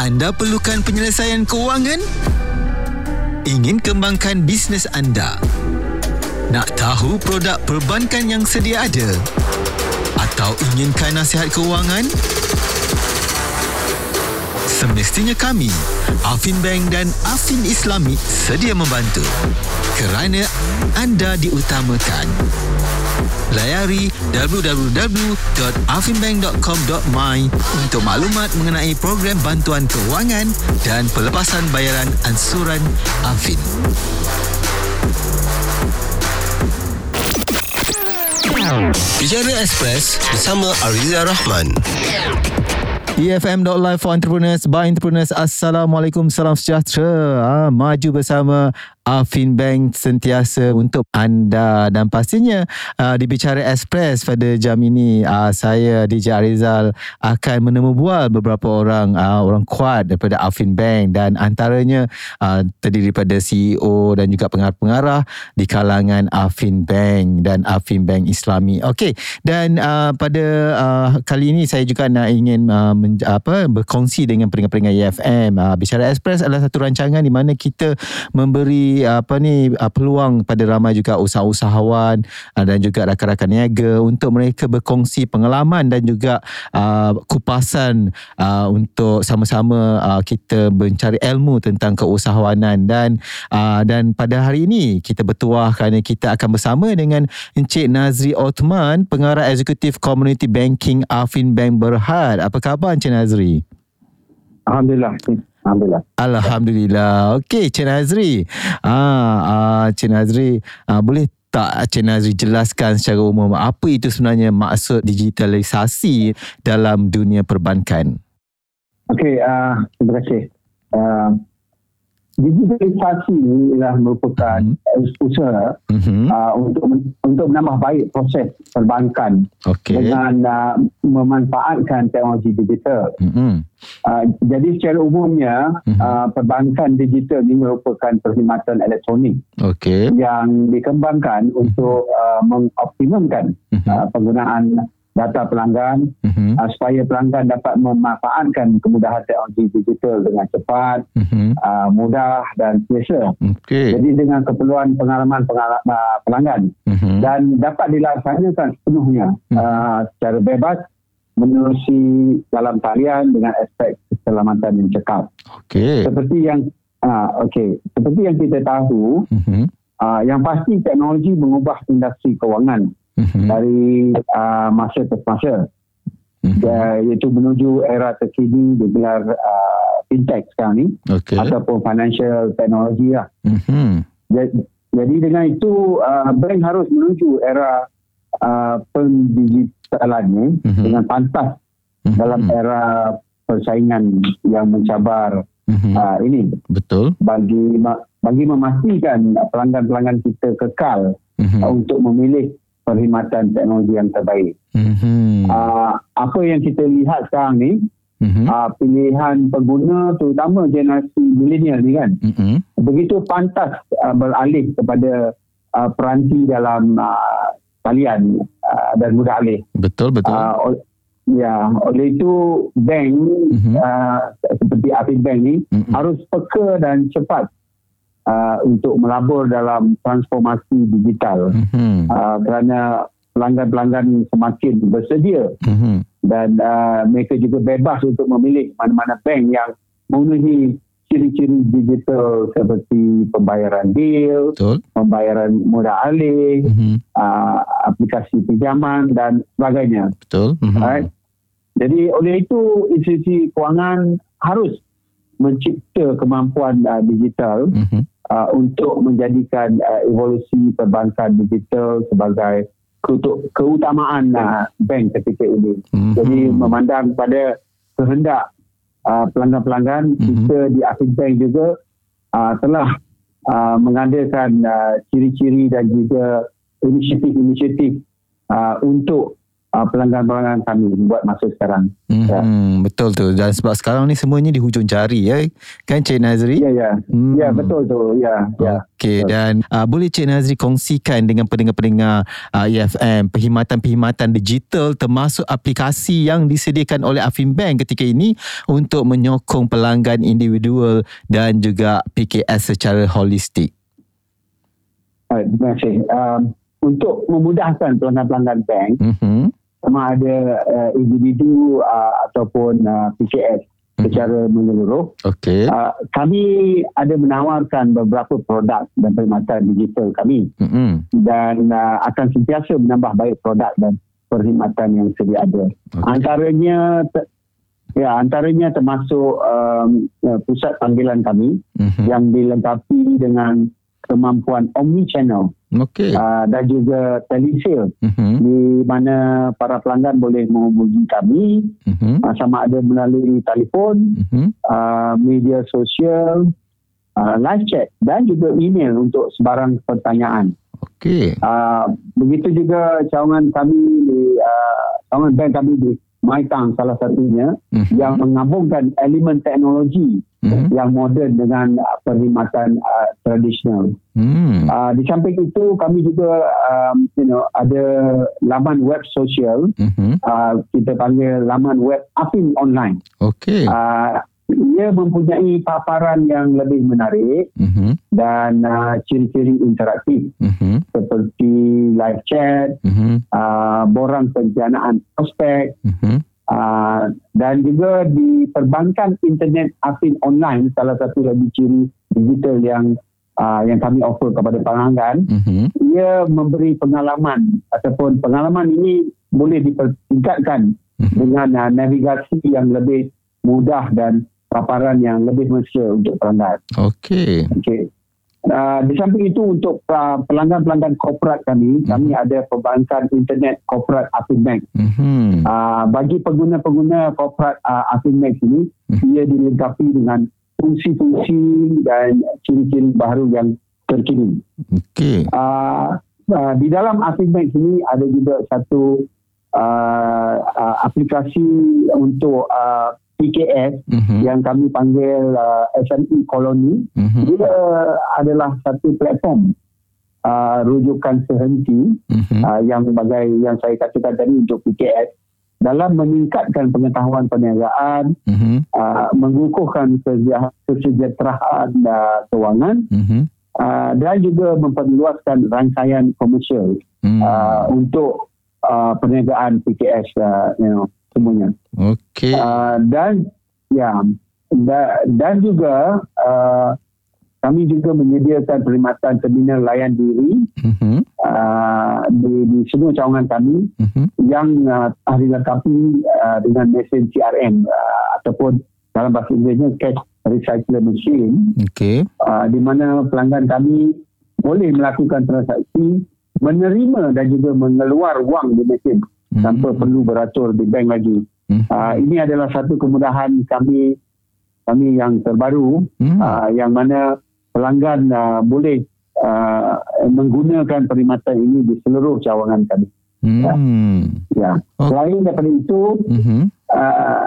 Anda perlukan penyelesaian keuangan? Ingin kembangkan bisnes anda? Nak tahu produk perbankan yang sedia ada? Atau inginkan nasihat keuangan? Semestinya kami, Afin Bank dan Afin Islami sedia membantu. Kerana anda diutamakan. Layari www.afinbank.com.my untuk maklumat mengenai program bantuan keuangan dan pelepasan bayaran ansuran Afin. Bicara Express bersama Ariza Rahman. EFM.live for entrepreneurs by entrepreneurs. Assalamualaikum, salam sejahtera. Ha, maju bersama Afin Bank sentiasa untuk anda dan pastinya uh, di Bicara Express pada jam ini uh, saya DJ Arizal akan menemu bual beberapa orang uh, orang kuat daripada Afin Bank dan antaranya uh, terdiri daripada CEO dan juga pengarah-pengarah di kalangan Afin Bank dan Afin Bank Islami. Okey dan uh, pada uh, kali ini saya juga nak ingin uh, men, apa berkongsi dengan pendengar-pendengar EFM. Uh, Bicara Express adalah satu rancangan di mana kita memberi apa ni uh, peluang pada ramai juga usahawan uh, dan juga rakan-rakan niaga untuk mereka berkongsi pengalaman dan juga uh, kupasan uh, untuk sama-sama uh, kita mencari ilmu tentang keusahawanan dan uh, dan pada hari ini kita bertuah kerana kita akan bersama dengan Encik Nazri Othman pengarah eksekutif Community Banking Afin Bank Berhad. Apa khabar Encik Nazri? Alhamdulillah. Alhamdulillah. Alhamdulillah. Okey, Cik Nazri. Ah, ah Cik Nazri, ah, boleh tak Cik Nazri jelaskan secara umum apa itu sebenarnya maksud digitalisasi dalam dunia perbankan? Okey, uh, terima kasih. Uh, digitalisasi ini adalah merupakan mm-hmm. usaha mm-hmm. Uh, untuk untuk menambah baik proses perbankan okay. dengan uh, memanfaatkan teknologi digital. Mm-hmm. Uh, jadi secara umumnya mm-hmm. uh, perbankan digital ini merupakan perkhidmatan elektronik okay. yang dikembangkan mm-hmm. untuk uh, mengoptimumkan mm-hmm. uh, penggunaan data pelanggan uh-huh. uh, supaya pelanggan dapat memanfaatkan kemudahan teknologi digital dengan cepat, uh-huh. uh, mudah dan selesa. Okay. Jadi dengan keperluan pengalaman uh, pelanggan uh-huh. dan dapat dilaksanakan sepenuhnya uh-huh. uh, secara bebas menerusi dalam talian dengan aspek keselamatan yang cekap. Okay. Seperti yang uh, okay. seperti yang kita tahu, uh-huh. uh, yang pasti teknologi mengubah industri kewangan mm-hmm. dari uh, masa ke masa mm-hmm. uh, iaitu menuju era terkini digelar uh, fintech sekarang ni okay. ataupun financial technology lah mm-hmm. jadi, jadi dengan itu uh, bank harus menuju era uh, pendigitalan ni mm-hmm. dengan pantas mm-hmm. dalam era persaingan yang mencabar mm-hmm. uh, ini betul bagi bagi memastikan pelanggan-pelanggan kita kekal mm-hmm. uh, untuk memilih perkhidmatan teknologi yang terbaik. Mm-hmm. Uh, apa yang kita lihat sekarang ni, mm-hmm. uh, pilihan pengguna terutama generasi milenial ni kan, mm-hmm. begitu pantas uh, beralih kepada uh, peranti dalam uh, talian uh, dan mudah alih. Betul, betul. Uh, Ya, oleh itu bank mm-hmm. uh, seperti Afid Bank ni mm-hmm. harus peka dan cepat uh, untuk melabur dalam transformasi digital mm-hmm. uh, kerana pelanggan-pelanggan semakin bersedia mm-hmm. dan uh, mereka juga bebas untuk memilih mana-mana bank yang memenuhi ciri-ciri digital seperti pembayaran bil, Betul. pembayaran mudah alih, mm-hmm. uh, aplikasi pinjaman dan sebagainya. Betul. Mm-hmm. Right? Jadi oleh itu institusi kewangan harus mencipta kemampuan uh, digital mm-hmm uh, untuk menjadikan uh, evolusi perbankan digital sebagai keutamaan uh, bank ketika ini. Mm-hmm. Jadi memandang pada kehendak uh, pelanggan-pelanggan mm-hmm. kita di Afin Bank juga uh, telah uh, mengadakan uh, ciri-ciri dan juga inisiatif-inisiatif uh, untuk uh, pelanggan-pelanggan kami buat masa sekarang. Hmm, ya. Betul tu. Dan sebab sekarang ni semuanya di hujung jari ya. Kan Cik Nazri? Ya, ya. Hmm. Ya, betul tu. Ya, ya. Okey dan uh, boleh Cik Nazri kongsikan dengan pendengar-pendengar uh, EFM perkhidmatan-perkhidmatan digital termasuk aplikasi yang disediakan oleh Afin Bank ketika ini untuk menyokong pelanggan individual dan juga PKS secara holistik. Terima kasih. Um, untuk memudahkan pelanggan-pelanggan bank, mm-hmm. Sama ada uh, individu uh, ataupun uh, PKS mm-hmm. secara menyeluruh, okay. uh, kami ada menawarkan beberapa produk dan perkhidmatan digital kami mm-hmm. dan uh, akan sentiasa menambah baik produk dan perkhidmatan yang sedia ada. Okay. Antaranya Ya, antaranya termasuk um, pusat panggilan kami mm-hmm. yang dilengkapi dengan kemampuan omni channel okay. uh, dan juga telesale uh-huh. di mana para pelanggan boleh menghubungi kami uh-huh. uh, sama ada melalui telefon, uh-huh. uh, media sosial, uh, live chat dan juga email untuk sebarang pertanyaan. Okay. Uh, begitu juga cawangan kami di uh, cawangan bank kami di Maitang salah satunya uh-huh. yang menggabungkan elemen teknologi uh-huh. yang moden dengan uh, perkhidmatan uh, tradisional. Uh-huh. Uh, di samping itu kami juga um, you know ada laman web sosial uh-huh. uh, kita panggil laman web Afin online. Okay. Uh, ia mempunyai paparan yang lebih menarik uh-huh. dan uh, ciri-ciri interaktif uh-huh. seperti live chat, uh-huh. uh, borang penjanaan prospek uh-huh. uh, dan juga di perbankan internet afin online salah satu lagi ciri digital yang uh, yang kami offer kepada pelanggan uh-huh. ia memberi pengalaman ataupun pengalaman ini boleh dipertingkatkan uh-huh. dengan uh, navigasi yang lebih mudah dan paparan yang lebih mesra untuk pelanggan. Okey. Okey. Uh, di samping itu untuk uh, pelanggan-pelanggan korporat kami, mm-hmm. kami ada perbankan internet korporat Afin Bank. Mm-hmm. Uh, bagi pengguna-pengguna korporat uh, Afin Bank ini, mm-hmm. ia dilengkapi dengan fungsi-fungsi dan ciri-ciri baru yang terkini. Okey. Uh, uh, di dalam Afin Bank ini ada juga satu uh, uh, aplikasi untuk uh, PKS mm-hmm. yang kami panggil uh, SME Koloni mm-hmm. dia adalah satu platform uh, rujukan sehenti mm-hmm. uh, yang sebagai yang saya katakan tadi untuk PKS dalam meningkatkan pengetahuan perniagaan mm-hmm. uh, mengukuhkan kesejahteraan uh, kewangan mm-hmm. uh, dan juga memperluaskan rangkaian komersial mm-hmm. uh, untuk uh, perniagaan PKS uh, you know semuanya. Okey. Uh, dan ya da, dan juga uh, kami juga menyediakan perkhidmatan terminal layan diri uh-huh. uh, di, di semua cawangan kami uh-huh. yang uh, ahli lengkapi uh, dengan mesin CRM uh, ataupun dalam bahasa Inggerisnya cash recycler machine. Okey. Uh, di mana pelanggan kami boleh melakukan transaksi menerima dan juga mengeluar wang di mesin hmm. tanpa perlu beratur di bank lagi. Hmm. Uh, ini adalah satu kemudahan kami kami yang terbaru hmm. uh, yang mana pelanggan uh, boleh uh, menggunakan perkhidmatan ini di seluruh cawangan kami. Hmm. Ya. ya. Oh. Selain daripada itu, hmm. uh,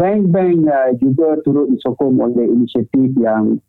bank-bank uh, juga turut disokong oleh inisiatif yang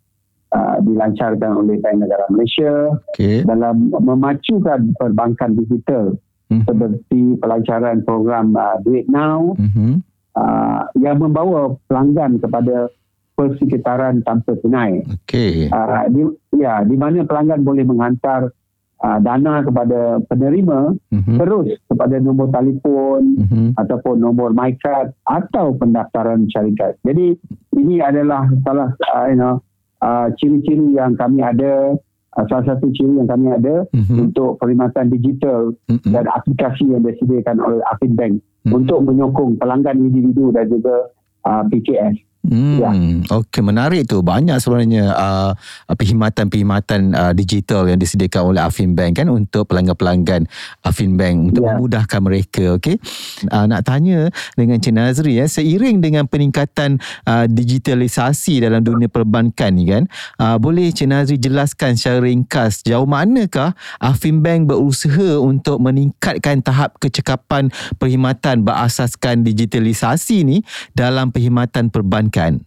uh, dilancarkan oleh Bank Negara Malaysia okay. dalam memacukan perbankan digital mm-hmm. seperti pelancaran program uh, Duit Now mm-hmm. uh, yang membawa pelanggan kepada persekitaran tanpa tunai. Okay. Uh, di, ya, di mana pelanggan boleh menghantar uh, dana kepada penerima mm-hmm. terus kepada nombor telefon mm-hmm. ataupun nombor MyCard atau pendaftaran syarikat. Jadi ini adalah salah uh, you know, uh, ciri-ciri yang kami ada uh, salah satu ciri yang kami ada mm-hmm. untuk perkhidmatan digital mm-hmm. dan aplikasi yang disediakan oleh Afin Bank mm-hmm. untuk menyokong pelanggan individu dan juga uh, PKS. Hmm, ya. Okey, menarik tu. Banyak sebenarnya uh, perkhidmatan-perkhidmatan uh, digital yang disediakan oleh Afin Bank kan untuk pelanggan-pelanggan Afin Bank untuk ya. memudahkan mereka. Okey. Uh, nak tanya dengan Cik Nazri ya, seiring dengan peningkatan uh, digitalisasi dalam dunia perbankan ni kan, uh, boleh Cik Nazri jelaskan secara ringkas jauh manakah Afin Bank berusaha untuk meningkatkan tahap kecekapan perkhidmatan berasaskan digitalisasi ni dalam perkhidmatan perbankan kan?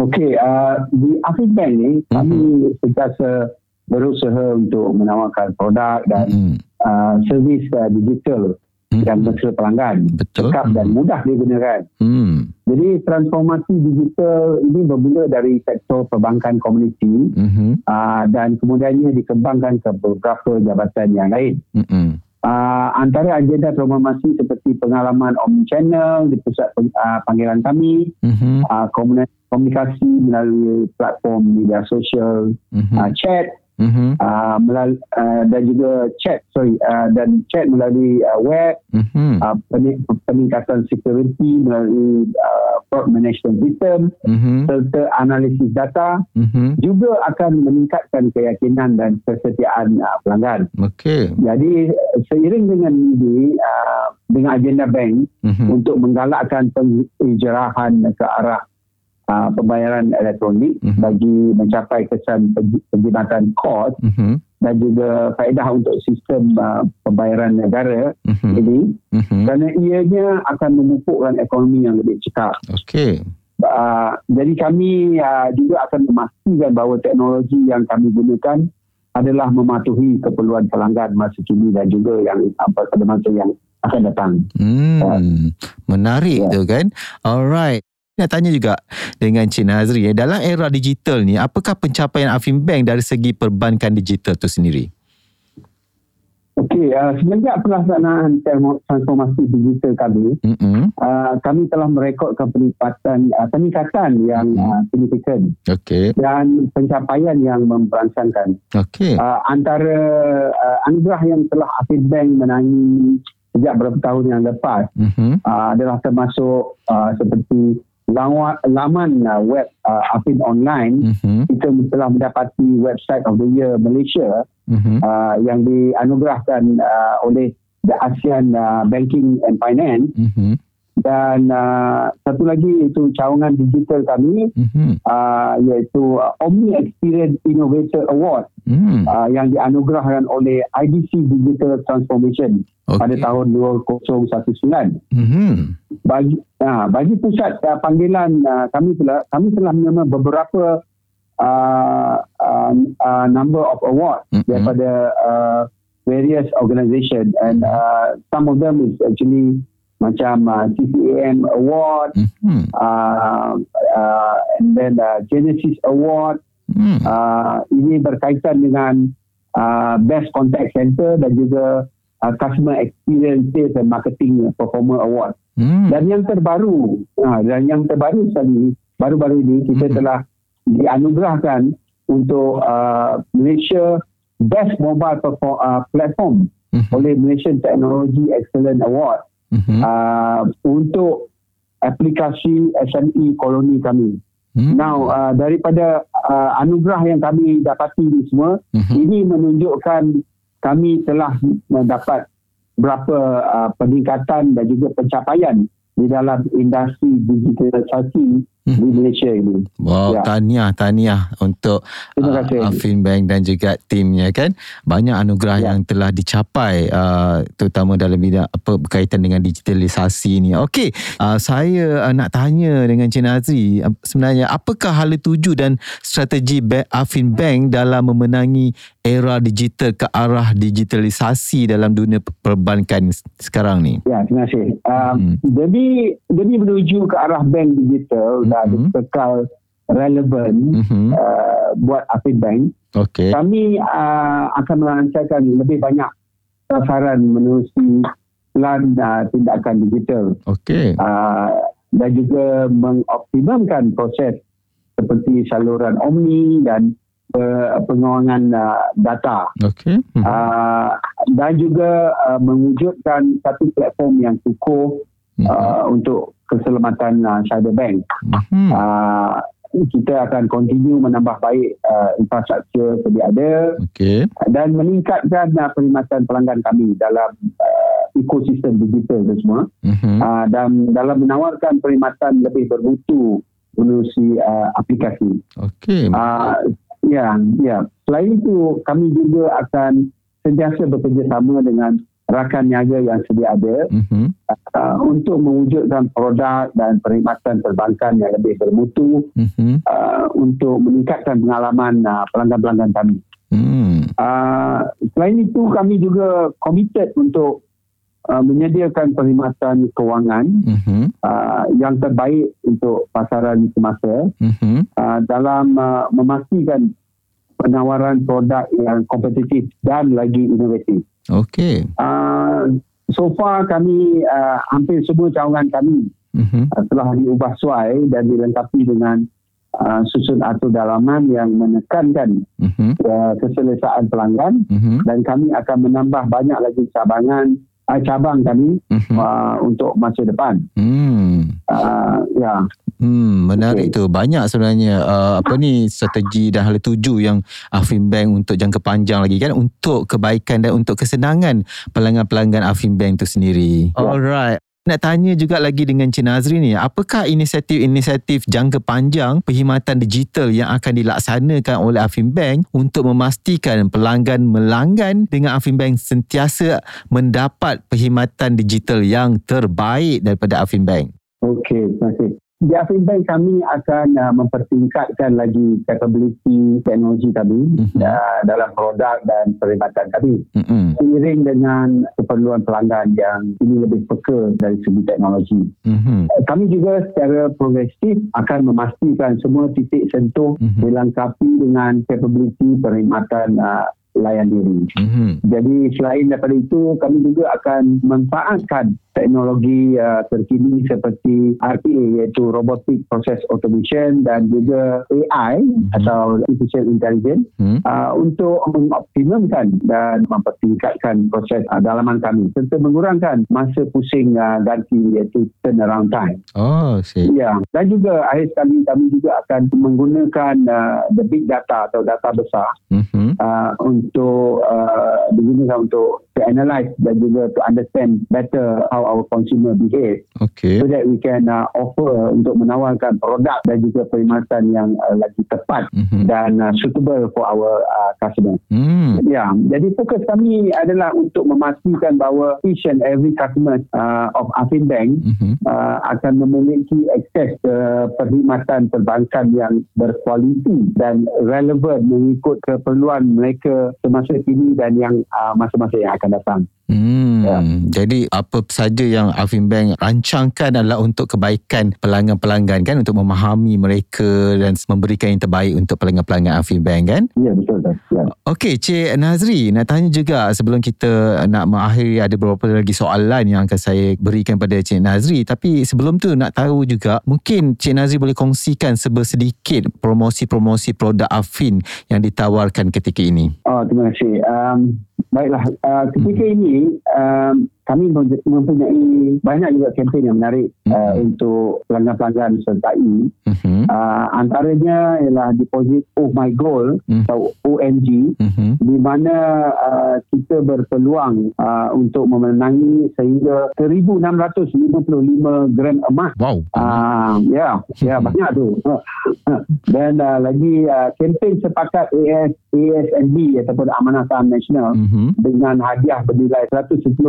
Okey, uh, di Afif Bank ni mm-hmm. kami sentiasa berusaha untuk menawarkan produk dan mm-hmm. uh, servis uh, digital mm-hmm. yang bersama pelanggan. Betul. Cekap mm-hmm. dan mudah digunakan. Mm. Jadi transformasi digital ini bermula dari sektor perbankan komuniti mm-hmm. uh, dan kemudiannya dikembangkan ke beberapa jabatan yang lain. Mm-hmm. Uh, antara agenda transformasi seperti pengalaman omnichannel di pusat uh, panggilan kami, mm-hmm. uh, komunikasi melalui platform media sosial, mm-hmm. uh, chat, mm-hmm. uh, melalui, uh, dan juga chat sorry uh, dan chat melalui uh, web mm-hmm. uh, peningkatan security melalui uh, fraud management system mm-hmm. serta analisis data mm-hmm. juga akan meningkatkan keyakinan dan kesetiaan uh, pelanggan. Okay. Jadi seiring dengan ini uh, dengan agenda bank mm-hmm. untuk menggalakkan penghijrahan ke arah uh, pembayaran elektronik uh-huh. bagi mencapai kesan penjimatan kos uh-huh. dan juga faedah untuk sistem uh, pembayaran negara uh-huh. ini uh-huh. kerana ianya akan memupukkan ekonomi yang lebih cekap. Okey. Uh, jadi kami uh, juga akan memastikan bahawa teknologi yang kami gunakan adalah mematuhi keperluan pelanggan masa kini dan juga yang apa pada masa yang akan datang. Hmm, uh, menarik yeah. tu kan. Alright nak tanya juga dengan Cik Nazri eh, dalam era digital ni apakah pencapaian Afim Bank dari segi perbankan digital tu sendiri? Okey, uh, semenjak pelaksanaan transformasi digital kami, mm-hmm. uh, kami telah merekodkan peningkatan uh, peningkatan yang mm-hmm. uh, signifikan okay. dan pencapaian yang memperangsangkan. Okay. Uh, antara uh, anugerah yang telah Afid Bank menangi sejak beberapa tahun yang lepas mm-hmm. uh, adalah termasuk uh, seperti laman uh, web uh, Afin Online mm-hmm. kita telah mendapati website of the year Malaysia mm-hmm. uh, yang dianugerahkan uh, oleh the ASEAN uh, Banking and Finance mm-hmm. Dan uh, satu lagi itu cawangan digital kami mm-hmm. uh, iaitu uh, Omni Experience Innovator Award mm-hmm. uh, yang dianugerahkan oleh IDC Digital Transformation okay. pada tahun 2019 mm-hmm. bagi uh, bagi pusat uh, panggilan uh, kami telah kami telah menerima beberapa uh, uh, uh, number of award mm-hmm. daripada uh, various organisation and uh, some of them is actually macam uh, CCAM Award, mm-hmm. uh, uh, and then uh, Genesis Award. Mm. Uh, ini berkaitan dengan uh, Best Contact Center dan juga uh, Customer Experience and Marketing Performer Award. Mm. Dan yang terbaru, uh, dan yang terbaru sekali, baru-baru ini kita mm-hmm. telah dianugerahkan untuk uh, Malaysia Best Mobile Perform, uh, Platform mm-hmm. oleh Malaysian Technology Excellence Award uh, untuk aplikasi SME koloni kami. Mm-hmm. Now uh, daripada uh, anugerah yang kami dapati ini semua, mm-hmm. ini menunjukkan kami telah mendapat berapa uh, peningkatan dan juga pencapaian di dalam industri digitalisasi hmm. di Malaysia ini. Wow, ya. tahniah, tahniah untuk uh, Afin Bank dan juga timnya kan. Banyak anugerah ya. yang telah dicapai uh, terutama dalam bidang apa berkaitan dengan digitalisasi ini. Okey, uh, saya uh, nak tanya dengan Cik Nazri, uh, sebenarnya apakah hala tuju dan strategi Afin Bank dalam memenangi era digital ke arah digitalisasi dalam dunia perbankan sekarang ni? Ya, terima kasih. Um, hmm. Jadi demi menuju ke arah bank digital dan kekal relevan mm-hmm. uh, buat Afid Bank, okay. kami uh, akan melancarkan lebih banyak sasaran menerusi plan uh, tindakan digital. Okay. Uh, dan juga mengoptimumkan proses seperti saluran Omni dan penguangan uh, data. Okay. Hmm. Uh, dan juga uh, mewujudkan satu platform yang cukup uh, untuk keselamatan uh, cyber bank. Mm-hmm. Uh, kita akan continue menambah baik uh, infrastruktur sedia ada okay. dan meningkatkan uh, perkhidmatan pelanggan kami dalam uh, ekosistem digital itu semua mm-hmm. uh, dan dalam menawarkan perkhidmatan lebih bermutu melalui uh, aplikasi. Okey. Uh, ya, ya. Selain itu kami juga akan sentiasa bekerjasama dengan rakan niaga yang sedia ada mm-hmm. uh, untuk mewujudkan produk dan perkhidmatan perbankan yang lebih bermutu mm-hmm. uh, untuk meningkatkan pengalaman uh, pelanggan-pelanggan kami. Mm. Uh, selain itu kami juga committed untuk uh, menyediakan perkhidmatan kewangan mm-hmm. uh, yang terbaik untuk pasaran semasa mm-hmm. uh, dalam uh, memastikan penawaran produk yang kompetitif dan lagi inovatif. Okey. Uh, so far kami uh, hampir semua cawangan kami uh-huh. uh, telah diubah suai dan dilengkapi dengan uh, susun atur dalaman yang menekankan uh-huh. uh, keselesaan pelanggan uh-huh. dan kami akan menambah banyak lagi cabangan uh, cabang kami uh, untuk masa depan. Hmm. Uh, ya. Hmm, menarik okay. tu. Banyak sebenarnya uh, apa ni strategi dan hal tuju yang Afin Bank untuk jangka panjang lagi kan untuk kebaikan dan untuk kesenangan pelanggan-pelanggan Afin Bank tu sendiri. Yeah. Alright. Nak tanya juga lagi dengan Cik Nazri ni, apakah inisiatif-inisiatif jangka panjang perkhidmatan digital yang akan dilaksanakan oleh Afin Bank untuk memastikan pelanggan melanggan dengan Afin Bank sentiasa mendapat perkhidmatan digital yang terbaik daripada Afin Bank? Okey, terima kasih di Afrinbank kami akan uh, mempertingkatkan lagi capability teknologi kami mm-hmm. uh, dalam produk dan perkhidmatan kami. Mm-hmm. Seiring dengan keperluan pelanggan yang ini lebih peka dari segi teknologi. Mm-hmm. Uh, kami juga secara progresif akan memastikan semua titik sentuh mm-hmm. dilengkapi dengan capability perkhidmatan uh, layan diri. Mm-hmm. Jadi selain daripada itu, kami juga akan memanfaatkan teknologi uh, terkini seperti RPA iaitu Robotic Process Automation dan juga AI mm-hmm. atau Artificial Intelligence mm-hmm. uh, untuk mengoptimumkan dan mempertingkatkan proses uh, dalaman kami serta mengurangkan masa pusing uh, ganti iaitu turnaround time. Oh, see. Ya, dan juga akhir sekali kami juga akan menggunakan uh, the big data atau data besar mm-hmm. uh, untuk uh, digunakan untuk to analyze dan juga to understand better how our consumer behave okay. so that we can uh, offer untuk menawarkan produk dan juga perkhidmatan yang uh, lagi tepat mm-hmm. dan uh, suitable for our uh, customer. Mm. Ya, yeah. jadi fokus kami adalah untuk memastikan bahawa each and every customer uh, of Afin Bank mm-hmm. uh, akan memiliki akses ke perkhidmatan perbankan yang berkualiti dan relevan mengikut keperluan mereka semasa kini dan yang uh, masa-masa yang akan datang. Hmm, ya. Jadi apa saja yang Afin Bank rancangkan adalah untuk kebaikan pelanggan-pelanggan kan untuk memahami mereka dan memberikan yang terbaik untuk pelanggan-pelanggan Afin Bank kan? Ya betul. Ya. Okey Cik Nazri nak tanya juga sebelum kita nak mengakhiri ada beberapa lagi soalan yang akan saya berikan pada Cik Nazri tapi sebelum tu nak tahu juga mungkin Cik Nazri boleh kongsikan sebersedikit promosi-promosi produk Afin yang ditawarkan ketika ini. Oh terima kasih. Um, baiklah uh, ketika hmm. ini um, kami mempunyai banyak juga kempen yang menarik mm-hmm. uh, untuk pelanggan-pelanggan sertai. Mm-hmm. Uh, antaranya ialah deposit Oh My Goal mm-hmm. atau OMG mm-hmm. di mana uh, kita berpeluang uh, untuk memenangi sehingga 1655 gram emas. Wow. Uh, ya, yeah, yeah, banyak tu. Dan uh, lagi uh, kempen sepakat AS ASNB ataupun Amanah Saham Nasional mm-hmm. dengan hadiah bernilai 110,000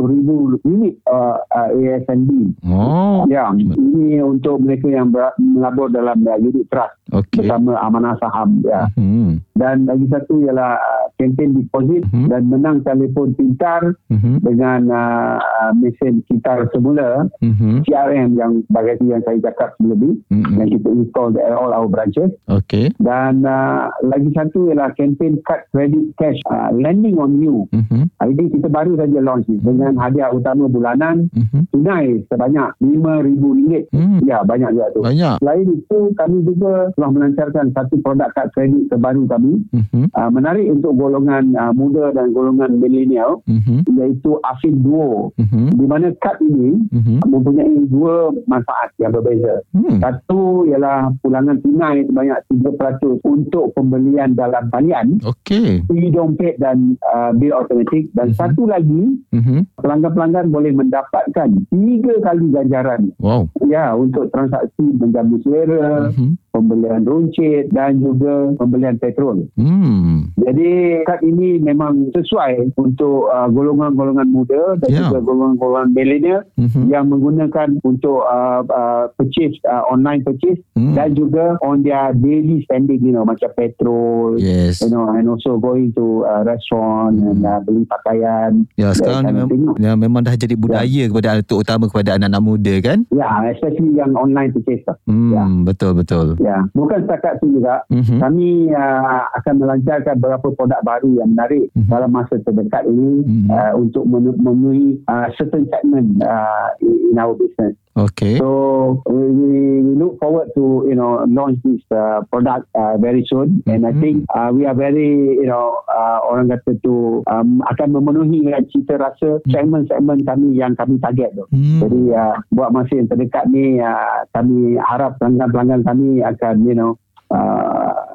unit uh, uh, ASNB. Oh. Ya, ini untuk mereka yang melabur dalam uh, unit trust okay. bersama amanah saham. Ya. Hmm. Dan lagi satu ialah uh, kempen deposit hmm. dan menang telefon pintar hmm. dengan uh, mesin pintar semula hmm. CRM yang bagi yang saya cakap sebelum ini hmm. yang kita install di all our branches. Okay. Dan uh, lagi satu ialah kempen card credit cash uh, lending on you. Hmm. Ini kita baru saja launch ni dengan hadiah utama bulanan mm-hmm. tunai sebanyak RM5,000. Mm. Ya, banyak juga tu. Banyak. Selain itu, kami juga telah melancarkan satu produk kad kredit terbaru kami uh-huh. uh, menarik untuk golongan uh, muda dan golongan milenial uh-huh. iaitu Afin Duo uh-huh. di mana kad ini uh-huh. mempunyai dua manfaat yang berbeza. Uh-huh. Satu ialah pulangan tunai sebanyak 3% untuk pembelian dalam talian. Okey. E-dompet dan uh, bil automatik dan uh-huh. satu lagi uh-huh. pelanggan-pelanggan boleh mendapatkan tiga kali ganjaran. Wow. Ya, untuk transaksi menjamu selera, uh-huh. Pembelian runcit dan juga pembelian petrol. Hmm. Jadi kad ini memang sesuai untuk uh, golongan-golongan muda dan yeah. juga golongan-golongan milenial uh-huh. yang menggunakan untuk uh, uh, purchase uh, online purchase hmm. dan juga on their daily spending you know macam petrol yes. you know and also going to uh, restaurant hmm. and uh, beli pakaian. Ya sekarang ni mem- ya, memang dah jadi budaya yeah. kepada terutama kepada anak-anak muda kan? Ya, yeah, especially yang online purchase. Hmm, yeah. betul betul. Ya, bukan setakat itu juga. Mm-hmm. Kami uh, akan melancarkan beberapa produk baru yang menarik mm-hmm. dalam masa terdekat ini mm-hmm. uh, untuk memenuhi uh, certain segment uh, in our business. Okay. So we, we look forward to you know launch this uh, product uh, very soon, mm-hmm. and I think uh, we are very you know uh, orang kata tu um, akan memenuhi dengan cita rasa mm-hmm. segmen-segmen kami yang kami target tu. Mm-hmm. Jadi uh, buat masa yang terdekat ni uh, kami harap pelanggan-pelanggan kami akan you know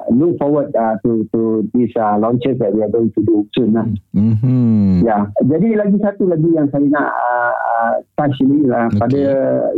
look forward uh, to to these uh, launches that we are going to do soon lah. Mm-hmm. Ya, jadi lagi satu lagi yang saya nak uh, uh, touch ini lah okay. pada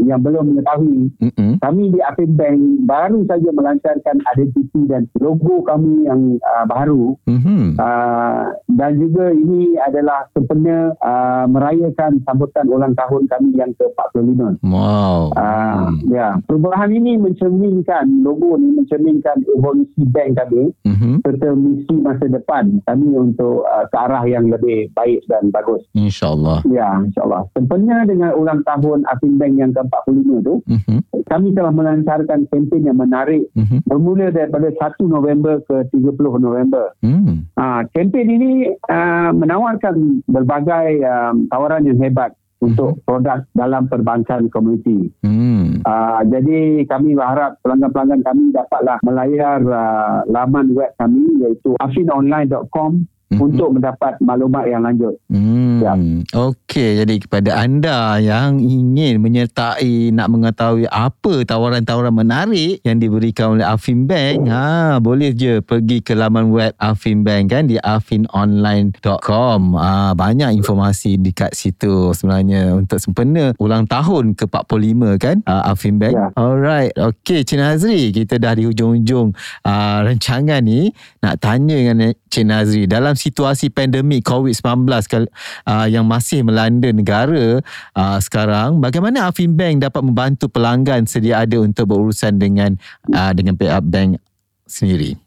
yang belum mengetahui, mm-hmm. kami di Afin Bank baru saja melancarkan identiti dan logo kami yang uh, baru mm-hmm. uh, dan juga ini adalah sempena uh, merayakan sambutan ulang tahun kami yang ke-45. Wow. Uh, mm. Ya, perubahan ini mencerminkan logo ini mencerminkan evolusi bank bank kami mm-hmm. serta misi masa depan kami untuk uh, ke arah yang lebih baik dan bagus. InsyaAllah. Ya, insyaAllah. Sempena dengan ulang tahun Afin Bank yang ke-45 tu, mm-hmm. kami telah melancarkan kempen yang menarik mm-hmm. bermula daripada 1 November ke 30 November. Mm. Uh, kempen ini uh, menawarkan berbagai um, tawaran yang hebat untuk produk dalam perbankan komuniti. Hmm. Uh, jadi kami berharap pelanggan-pelanggan kami dapatlah melayar uh, laman web kami iaitu afinonline.com mm-hmm. untuk mendapat maklumat yang lanjut. Hmm. Ya. Okey, jadi kepada anda yang ingin menyertai nak mengetahui apa tawaran-tawaran menarik yang diberikan oleh Afin Bank, ha boleh je pergi ke laman web Afin Bank kan di afinonline.com. Ha banyak informasi di kat situ sebenarnya untuk sempena ulang tahun ke-45 kan uh, Afin Bank. Ya. Alright. Okey, Cik Nazri, kita dah di hujung-hujung uh, rancangan ni nak tanya dengan Cik Nazri dalam situasi pandemik COVID-19 uh, yang masih melanda negara uh, sekarang, bagaimana Afin Bank dapat membantu pelanggan sedia ada untuk berurusan dengan uh, dengan pihak bank sendiri?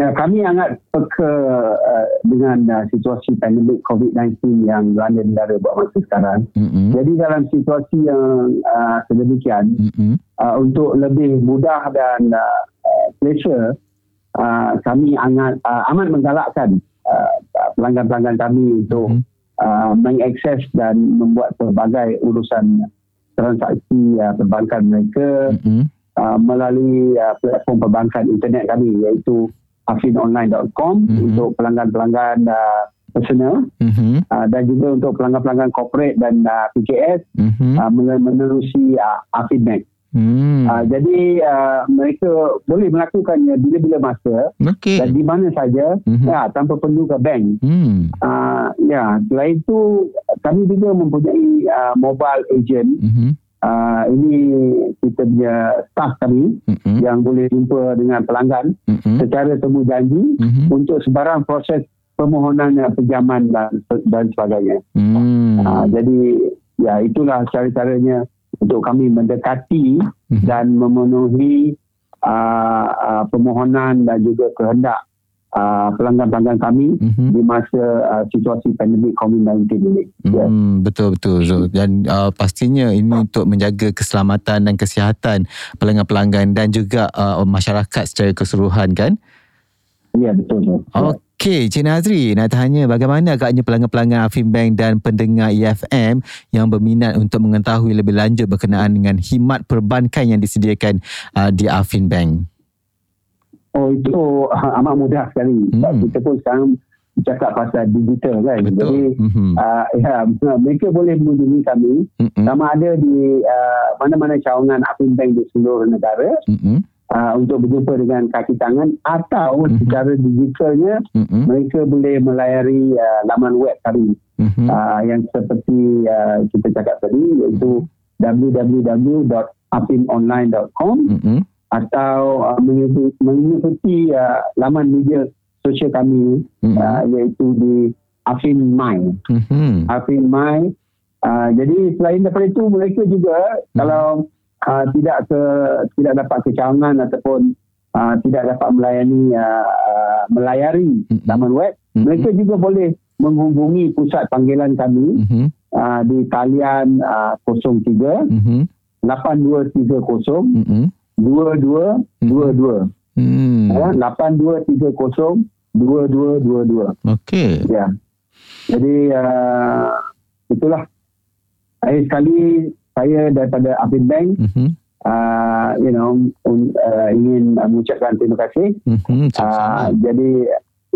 Ya, kami sangat peka uh, dengan uh, situasi pandemik COVID-19 yang melanda negara buat masa sekarang. Mm-hmm. Jadi dalam situasi yang uh, sedemikian, mm-hmm. uh, untuk lebih mudah dan uh, pleasure, uh, kami amat uh, amat menggalakkan uh, pelanggan-pelanggan kami untuk mm-hmm. uh, mengakses dan membuat pelbagai urusan transaksi uh, perbankan mereka mm-hmm. uh, melalui uh, platform perbankan internet kami iaitu afinonline.com mm-hmm. untuk pelanggan-pelanggan uh, personal mm-hmm. uh, dan juga untuk pelanggan-pelanggan corporate dan uh, PKS mm-hmm. uh, menerusi uh, Afin Bank. Hmm. Uh, jadi uh, mereka boleh melakukannya bila-bila masa okay. dan di mana saja hmm. ya, tanpa perlu ke bank. Hmm. Uh, ya, selain itu kami juga mempunyai uh, mobile agent. Hmm. Uh, ini kita punya staff kami mm-hmm. yang boleh jumpa dengan pelanggan mm-hmm. secara temu janji mm-hmm. untuk sebarang proses permohonan pinjaman dan dan sebagainya. Mm. Uh, jadi ya itulah cara-caranya untuk kami mendekati mm-hmm. dan memenuhi uh, uh, permohonan dan juga kehendak uh, pelanggan-pelanggan kami mm-hmm. di masa uh, situasi pandemik COVID-19 ini. Mm. Betul betul. So, dan uh, pastinya ini untuk menjaga keselamatan dan kesihatan pelanggan-pelanggan dan juga uh, masyarakat secara keseluruhan kan? Ya betul. Okey, Cik Nazri nak tanya bagaimana agaknya pelanggan-pelanggan Afin Bank dan pendengar EFM yang berminat untuk mengetahui lebih lanjut berkenaan dengan khidmat perbankan yang disediakan uh, di Afin Bank? Oh itu amat mudah sekali. Hmm. Kita pun sekarang cakap pasal digital kan. Betul. Jadi Mhm. uh, ya mereka boleh mengunjungi kami Mm-mm. sama ada di uh, mana-mana cawangan Afin Bank di seluruh negara Mm-mm. Uh, untuk berjumpa dengan kaki tangan atau Mhm. secara digitalnya Mm-mm. mereka boleh melayari uh, laman web kami Mhm. uh, yang seperti uh, kita cakap tadi iaitu www.afinonline.com Mm-mm. atau uh, mengikuti, mengikuti uh, laman media sosial kami Mhm. uh, iaitu di Afin My. Mhm. Afin My. Uh, jadi selain daripada itu mereka juga Hmm. kalau uh, tidak ke tidak dapat kecawangan ataupun uh, tidak dapat melayani uh, melayari laman web, Mhm. mereka juga boleh menghubungi pusat panggilan kami Mhm. uh, di talian uh, 03 Mhm. 8230 Mhm. 2222 Hmm. ya 8230 2222 Okey. ya jadi uh, itulah akhir sekali saya daripada Afin Bank Mhm. uh, you know un, uh, ingin mengucapkan terima kasih Mhm. uh, jadi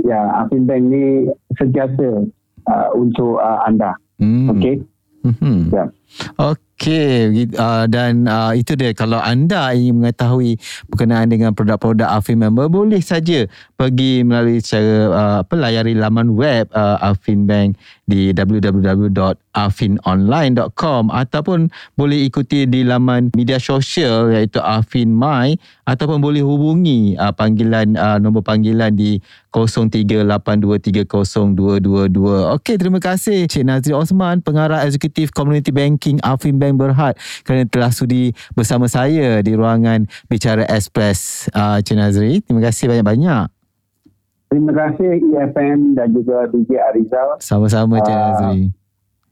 ya Afin Bank ni sentiasa uh, untuk uh, anda Hmm. okey Mhm. ya Okey begitu. uh, dan uh, itu dia kalau anda ingin mengetahui berkenaan dengan produk-produk Afin Member boleh saja pergi melalui cara uh, apa layari laman web uh, Afin Bank di www.afinonline.com ataupun boleh ikuti di laman media sosial iaitu Afin My ataupun boleh hubungi uh, panggilan uh, nombor panggilan di 0382302222. Okey, terima kasih Cik Nazri Osman, pengarah eksekutif Community Banking Afin Bank Berhad kerana telah sudi bersama saya di ruangan Bicara Express. Uh, Cik Nazri, terima kasih banyak-banyak. Terima kasih EFM dan juga DJ Arizal Sama-sama Cik Ah. Nazri.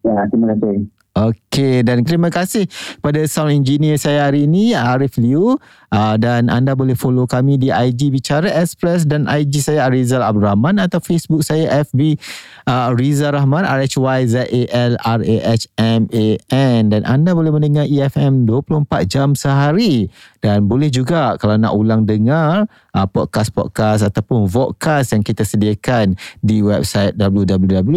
ya terima kasih Okey dan terima kasih pada sound engineer saya hari ini Arif Liu uh, dan anda boleh follow kami di IG Bicara Express dan IG saya Arizal Abdul Rahman atau Facebook saya FB uh, Rizal Rahman R H Y Z A L R A H M A N dan anda boleh mendengar EFM 24 jam sehari dan boleh juga kalau nak ulang dengar uh, podcast-podcast ataupun vodcast yang kita sediakan di website www.efm.live.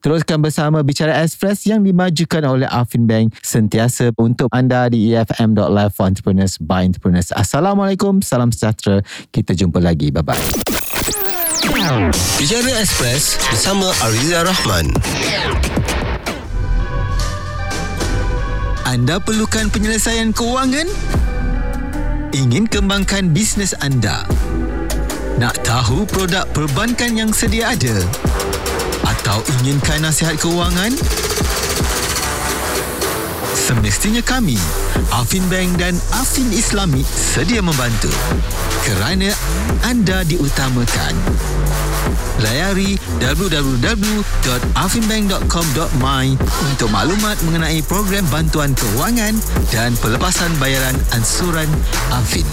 Teruskan bersama Bicara Express yang dimajukan oleh Afin Bank sentiasa untuk anda di efm.live for entrepreneurs by entrepreneurs. Assalamualaikum, salam sejahtera. Kita jumpa lagi. Bye-bye. Bicara Express bersama Ariza Rahman. Anda perlukan penyelesaian kewangan? Ingin kembangkan bisnes anda? Nak tahu produk perbankan yang sedia ada? Atau inginkan nasihat kewangan? Semestinya kami, Afin Bank dan Afin Islami sedia membantu. Kerana anda diutamakan. Layari www.afinbank.com.my untuk maklumat mengenai program bantuan kewangan dan pelepasan bayaran ansuran Afin.